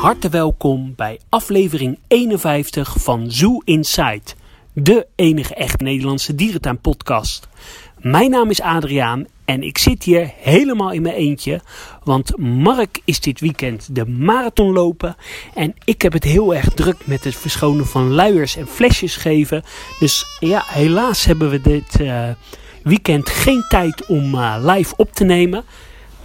harte welkom bij aflevering 51 van Zoo Inside, de enige echt Nederlandse dierentuinpodcast. Mijn naam is Adriaan en ik zit hier helemaal in mijn eentje, want Mark is dit weekend de marathon lopen en ik heb het heel erg druk met het verschonen van luiers en flesjes geven. Dus ja, helaas hebben we dit uh, weekend geen tijd om uh, live op te nemen.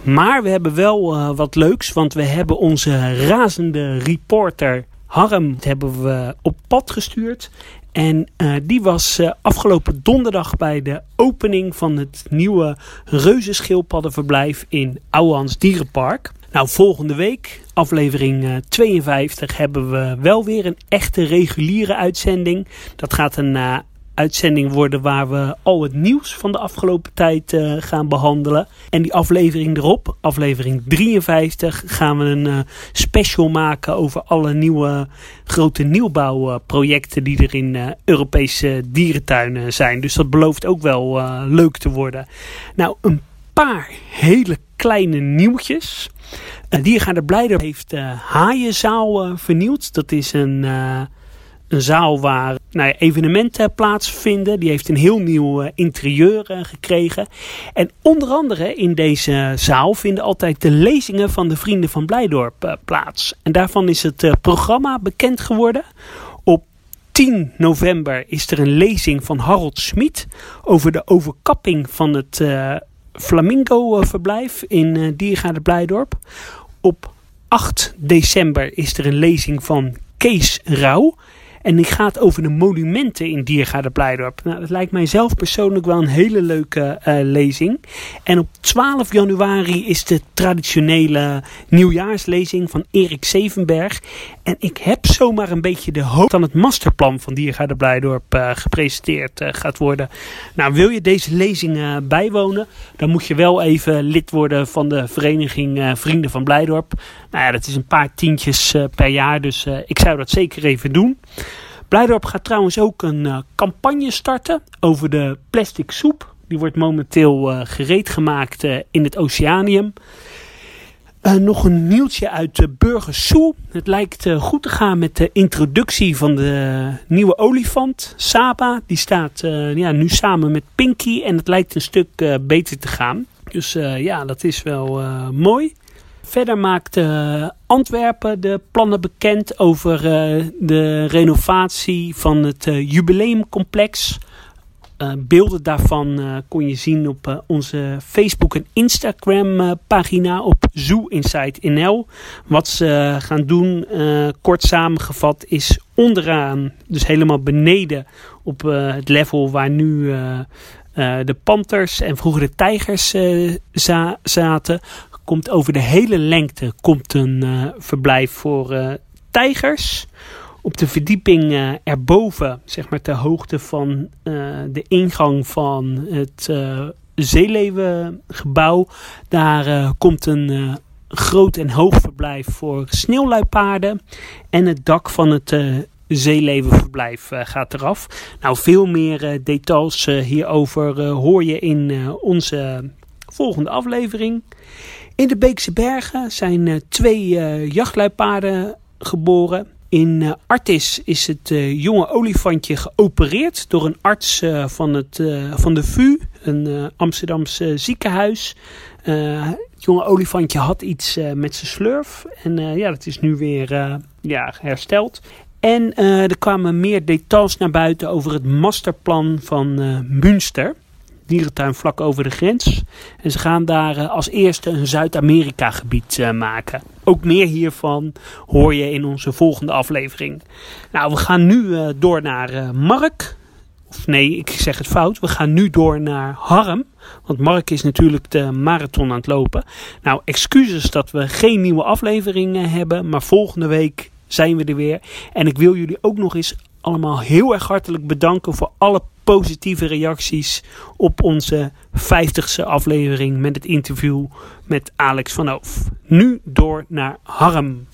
Maar we hebben wel uh, wat leuks, want we hebben onze razende reporter Harm hebben we op pad gestuurd. En uh, die was uh, afgelopen donderdag bij de opening van het nieuwe reuzenschildpaddenverblijf in Ouwehans Dierenpark. Nou, volgende week, aflevering uh, 52, hebben we wel weer een echte reguliere uitzending. Dat gaat een uitzending worden waar we al het nieuws van de afgelopen tijd uh, gaan behandelen. En die aflevering erop, aflevering 53, gaan we een uh, special maken over alle nieuwe grote nieuwbouwprojecten die er in uh, Europese dierentuinen zijn. Dus dat belooft ook wel leuk te worden. Nou, een paar hele kleine nieuwtjes. Diergaarde Blijder heeft Haaienzaal vernieuwd. Dat is een een zaal waar nou evenementen plaatsvinden. Die heeft een heel nieuw uh, interieur uh, gekregen. En onder andere in deze zaal vinden altijd de lezingen van de Vrienden van Blijdorp uh, plaats. En daarvan is het programma bekend geworden. Op 10 november is er een lezing van Harold Smit over de overkapping van het Flamingo-verblijf in uh, Diergaarde Blijdorp. Op 8 december is er een lezing van Kees Rauw. En die gaat over de monumenten in Diergaarde Blijdorp. Nou, dat lijkt mij zelf persoonlijk wel een hele leuke uh, lezing. En op 12 januari is de traditionele nieuwjaarslezing van Erik Zevenberg. En ik heb zomaar een beetje de hoop dat het masterplan van Diergaarde Blijdorp uh, gepresenteerd uh, gaat worden. Nou, wil je deze lezing bijwonen, dan moet je wel even lid worden van de vereniging Vrienden van Blijdorp. Nou ja, dat is een paar tientjes per jaar, dus ik zou dat zeker even doen. Blijdorp gaat trouwens ook een uh, campagne starten over de plastic soep. Die wordt momenteel uh, gereed gemaakt uh, in het Oceanium. nog een nieuwtje uit de Burgers Zoo. Het lijkt goed te gaan met de introductie van de nieuwe olifant, Saba. Die staat ja, nu samen met Pinky en het lijkt een stuk beter te gaan. Dus ja, dat is wel mooi. Verder maakte Antwerpen de plannen bekend over uh, de renovatie van het uh, jubileumcomplex. Beelden daarvan kon je zien op onze Facebook en Instagram pagina op Zoo Inside NL. Wat ze gaan doen, kort samengevat, is onderaan, dus helemaal beneden op het level waar nu de Panthers en vroeger de Tijgers za zaten, komt over de hele lengte komt een uh, verblijf voor uh, tijgers. Op de verdieping uh, erboven, zeg maar ter hoogte van de ingang van het Zeeleeuwengebouw, daar komt een groot en hoog verblijf voor sneeuwluipaarden. En het dak van het zeelevenverblijf gaat eraf. Nou, veel meer details hierover hoor je in onze volgende aflevering. In de Beekse Bergen zijn uh, twee uh, jachtluipaarden geboren. In uh, Artis is het jonge olifantje geopereerd door een arts van, het, van de VU, een Amsterdamse ziekenhuis. het jonge olifantje had iets met zijn slurf en ja, dat is nu weer ja, hersteld. En er kwamen meer details naar buiten over het masterplan van Münster dierentuin vlak over de grens. En ze gaan daar uh, als eerste een Zuid-Amerika gebied uh, maken. Ook meer hiervan hoor je in onze volgende aflevering. Nou, we gaan nu uh, door naar Mark. Of nee, ik zeg het fout. We gaan nu door naar Harm. Want Mark is natuurlijk de marathon aan het lopen. Nou, excuses dat we geen nieuwe aflevering hebben. Maar volgende week zijn we er weer. En ik wil jullie ook nog eens allemaal heel erg hartelijk bedanken voor alle positieve reacties op onze 50ste aflevering met het interview met Alex van Oof. Nu door naar Harm.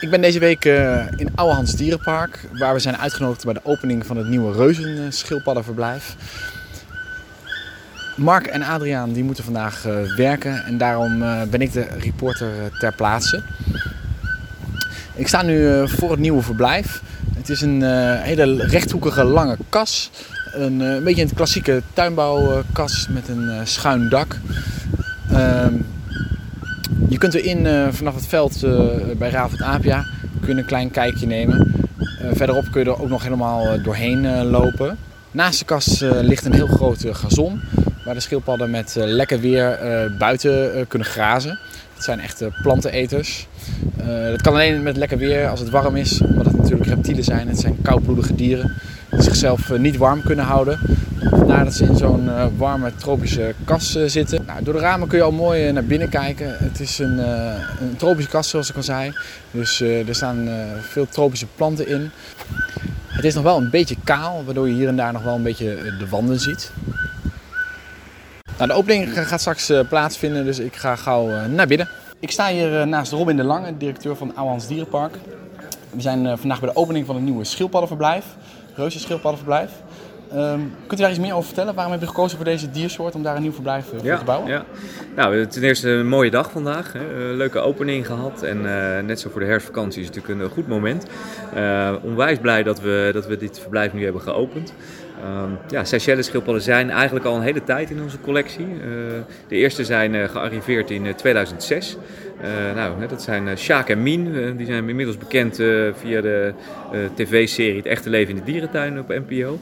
Ik ben deze week uh, in Ouwehans Dierenpark, waar we zijn uitgenodigd bij de opening van het nieuwe reuzenschildpaddenverblijf. Mark en Adriaan die moeten vandaag uh, werken en daarom uh, ben ik de reporter ter plaatse. Ik sta nu voor het nieuwe verblijf. Het is een hele rechthoekige lange kas. Een, een beetje een klassieke tuinbouwkas met een schuin dak. Ehm, je kunt erin vanaf het veld bij Ravend Apia kun je een klein kijkje nemen. Verderop kun je er ook nog helemaal doorheen lopen. Naast de kas ligt een heel groot gazon waar de schildpadden met lekker weer buiten kunnen grazen. Het zijn echte planteneters. Dat kan alleen met lekker weer als het warm is, omdat het natuurlijk reptielen zijn. Het zijn koudbloedige dieren die zichzelf niet warm kunnen houden. Vandaar dat ze in zo'n uh, warme tropische kas uh, zitten. Nou, door de ramen kun je al mooi uh, naar binnen kijken. Het is een, een, tropische kas zoals ik al zei. Dus er staan veel tropische planten in. Het is nog wel een beetje kaal, waardoor je hier en daar nog wel een beetje de wanden ziet. Nou, de opening gaat straks plaatsvinden, dus ik ga gauw naar binnen. Ik sta hier naast Robin de Lange, directeur van Ouwans Dierenpark. We zijn vandaag bij de opening van het nieuwe schildpaddenverblijf, Reuze schildpaddenverblijf. Um, kunt u daar iets meer over vertellen? Waarom heb je gekozen voor deze diersoort om daar een nieuw verblijf eh, voor te bouwen? Ja. Nou, ten eerste een mooie dag vandaag. Hè. Een leuke opening gehad. En uh, net zo voor de herfstvakantie is het natuurlijk een goed moment. Uh, onwijs blij dat we, dat we dit verblijf nu hebben geopend. Um, ja, Seychelles schildpadden zijn eigenlijk al een hele tijd in onze collectie. Uh, de eerste zijn gearriveerd in 2006. Uh, nou, dat zijn Sjaak en Mien. die zijn inmiddels bekend via de tv-serie Het Echte Leven in de Dierentuin op NPO.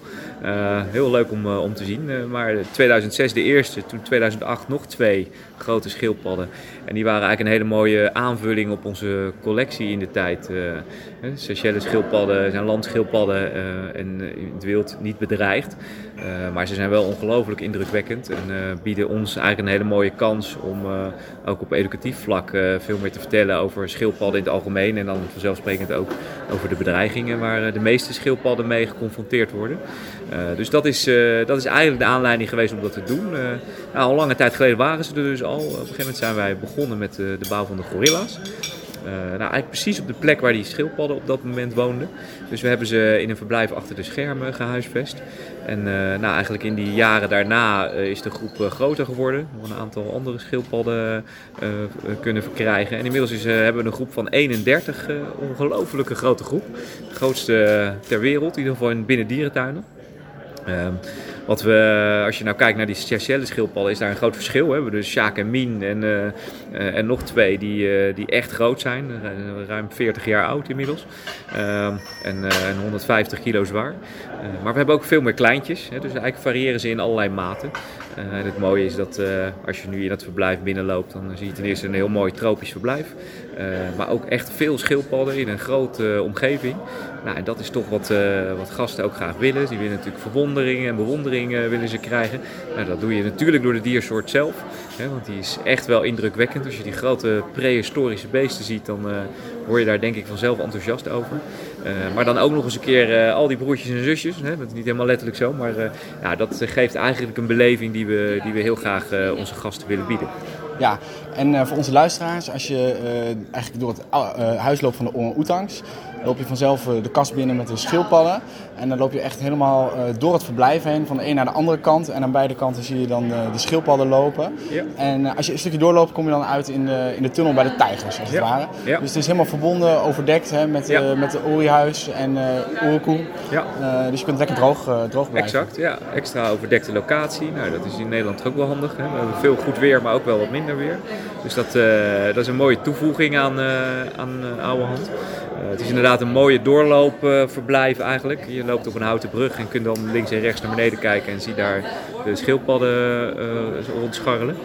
heel leuk om, om te zien. maar 2006 de eerste, toen 2008 nog twee grote schildpadden. En die waren eigenlijk een hele mooie aanvulling op onze collectie in de tijd. Uh, Seychelles schildpadden zijn landschildpadden uh, en in het wild niet bedreigd. Uh, maar ze zijn wel ongelooflijk indrukwekkend en bieden ons eigenlijk een hele mooie kans om ook op educatief vlak veel meer te vertellen over schildpadden in het algemeen. En dan vanzelfsprekend ook over de bedreigingen waar de meeste schildpadden mee geconfronteerd worden. dus dat is, dat is eigenlijk de aanleiding geweest om dat te doen. Nou, al lange tijd geleden waren ze er dus al. Op een gegeven moment zijn wij begonnen met de bouw van de gorilla's. Nou, eigenlijk precies op de plek waar die schildpadden op dat moment woonden. Dus we hebben ze in een verblijf achter de schermen gehuisvest. En uh, nou, eigenlijk in die jaren daarna uh, is de groep groter geworden. Nog een aantal andere schildpadden kunnen verkrijgen. En inmiddels is, hebben we een groep van 31, ongelofelijke grote groep. De grootste ter wereld, in ieder geval in binnen dierentuinen. Wat we, als je nou kijkt naar die Seychelles schildpadden, is daar een groot verschil. We hebben dus Sjaak en Mien en, uh, uh, en nog twee die, die echt groot zijn. ruim 40 jaar oud inmiddels. Ehm, en, en, 150 kilo zwaar. maar we hebben ook veel meer kleintjes. Hè, dus eigenlijk variëren ze in allerlei maten. En het mooie is dat als je nu in dat verblijf binnenloopt, dan zie je ten eerste een heel mooi tropisch verblijf. maar ook echt veel schildpadden in een grote omgeving. Nou, en dat is toch wat, wat gasten ook graag willen. Die willen natuurlijk verwondering en bewondering willen ze krijgen. Nou, dat doe je natuurlijk door de diersoort zelf. Want die is echt wel indrukwekkend. Als je die grote prehistorische beesten ziet, dan uh, word je daar denk ik vanzelf enthousiast over. Uh, maar dan ook nog eens een keer uh, al die broertjes en zusjes. Hè, dat is niet helemaal letterlijk zo. Maar ja, dat geeft eigenlijk een beleving die we, die we heel graag onze gasten willen bieden. Ja, en voor onze luisteraars, als je eigenlijk door het huis loopt van de orang-oetangs loop je vanzelf de kast binnen met de schildpadden. En dan loop je echt helemaal door het verblijf heen, van de een naar de andere kant. En aan beide kanten zie je dan de schildpadden lopen. Ja. En als je een stukje doorloopt, kom je dan uit in de, in de tunnel bij de tijgers, als het ware. Ja. Dus het is helemaal verbonden, overdekt hè, met, met de Orihuis en uh, Oerokoe. Ja. Dus je kunt lekker droog, droog blijven. Exact, ja. Extra overdekte locatie. Nou, dat is in Nederland ook wel handig. Hè. We hebben veel goed weer, maar ook wel wat minder weer. Dus dat, dat is een mooie toevoeging aan, aan Oude Hand. Het is inderdaad een mooie doorloopverblijf eigenlijk. Je loopt op een houten brug en kunt dan links en rechts naar beneden kijken en zie daar de schildpadden rondscharrelen.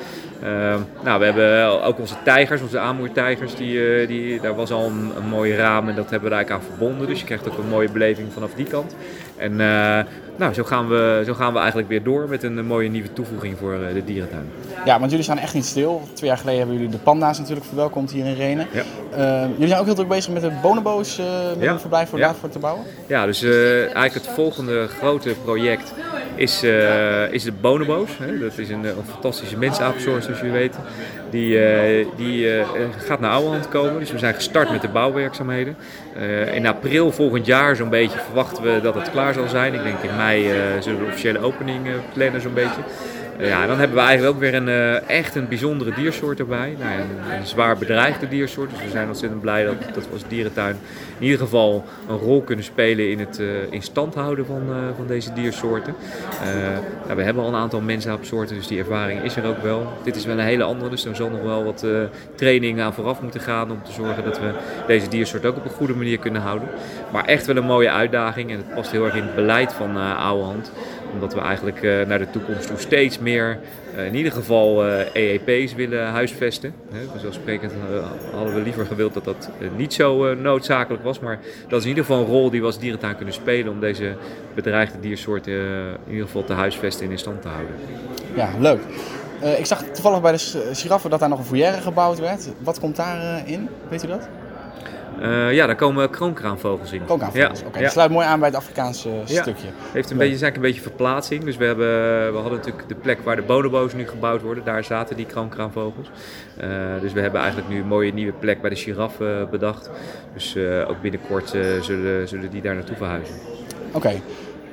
Uh, nou, we hebben ook onze tijgers, onze aanmoertijgers, die, uh, die, daar was al een, een mooi raam en dat hebben we daar eigenlijk aan verbonden. Dus je krijgt ook een mooie beleving vanaf die kant. En uh, nou, zo gaan, we, zo gaan we eigenlijk weer door met een, mooie nieuwe toevoeging voor de dierentuin. Ja, want jullie staan echt niet stil. Twee jaar geleden hebben jullie de panda's natuurlijk verwelkomd hier in Renen. Ja. jullie zijn ook heel druk bezig met de bonobo's, met ja. een verblijf voor, ja. voor te bouwen. Ja, dus eigenlijk het volgende grote project is, uh, is de bonobo's. Hè? Dat is een, een fantastische mensaapsoort, zoals jullie weten. Die, uh, die gaat naar Ouwehand komen. Dus we zijn gestart met de bouwwerkzaamheden. in april volgend jaar zo'n beetje verwachten we dat het klaar zal zijn. Ik denk in mei zullen we de officiële opening plannen zo'n beetje. Ja, dan hebben we eigenlijk ook weer een, uh, echt een bijzondere diersoort erbij. Nou, een, een, zwaar bedreigde diersoort. Dus we zijn ontzettend blij dat, dat we als dierentuin in ieder geval een rol kunnen spelen in het uh, in stand houden van, uh, van deze diersoorten. We hebben al een aantal mensaapsoorten, dus die ervaring is er ook wel. Dit is wel een hele andere, dus er zal nog wel wat training aan vooraf moeten gaan om te zorgen dat we deze diersoort ook op een goede manier kunnen houden. Maar echt wel een mooie uitdaging en het past heel erg in het beleid van uh, Oude Hand omdat we eigenlijk uh, naar de toekomst toe steeds meer, uh, in ieder geval EEP's willen huisvesten. Vanzelfsprekend hadden we liever gewild dat dat niet zo noodzakelijk was. Maar dat is in ieder geval een rol die we als dierentuin kunnen spelen om deze bedreigde diersoorten in ieder geval te huisvesten en in stand te houden. Ja, leuk. ik zag toevallig bij de giraffen dat daar nog een foyer gebouwd werd. Wat komt daarin? in? Weet u dat? Uh, ja, daar komen kroonkraanvogels in. Kroonkraanvogels, oké. Okay. Dat sluit mooi aan bij het Afrikaanse ja. stukje. heeft een beetje, eigenlijk een beetje verplaatsing. Dus we, hebben, we hadden natuurlijk de plek waar de bonobo's nu gebouwd worden. Daar zaten die kroonkraanvogels. Uh, dus we hebben eigenlijk nu een mooie nieuwe plek bij de giraffen bedacht. Dus uh, ook binnenkort zullen, zullen die daar naartoe verhuizen. Oké. Okay.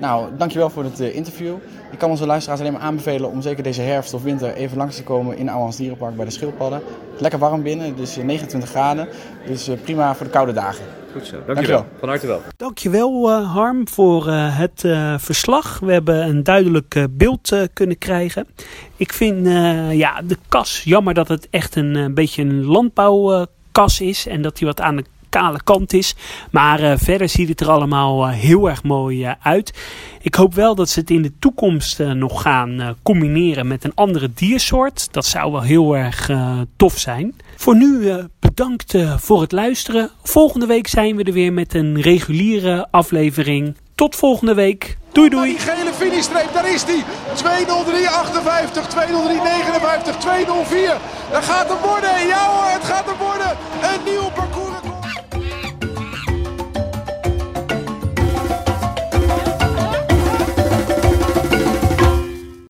Nou, dankjewel voor het interview. Ik kan onze luisteraars alleen maar aanbevelen om zeker deze herfst of winter even langs te komen in Ouwans Dierenpark bij de Schildpadden. Lekker warm binnen, dus 29 graden. Dus prima voor de koude dagen. Goed zo, dankjewel. dankjewel. Van harte wel. Dankjewel uh, Harm voor uh, het uh, verslag. We hebben een duidelijk beeld kunnen krijgen. Ik vind ja, de kas, jammer dat het echt een beetje een landbouwkas is. En dat hij wat aan de kale kant is. Maar uh, verder ziet het er allemaal uh, heel erg mooi uh, uit. Ik hoop wel dat ze het in de toekomst nog gaan combineren met een andere diersoort. Dat zou wel heel erg tof zijn. Voor nu bedankt voor het luisteren. Volgende week zijn we er weer met een reguliere aflevering. Tot volgende week. Doei doei. Die gele finishstreep, daar is die. 20358, 20359, 204. Daar gaat het worden. Ja hoor, het gaat er worden. Een nieuw parcours.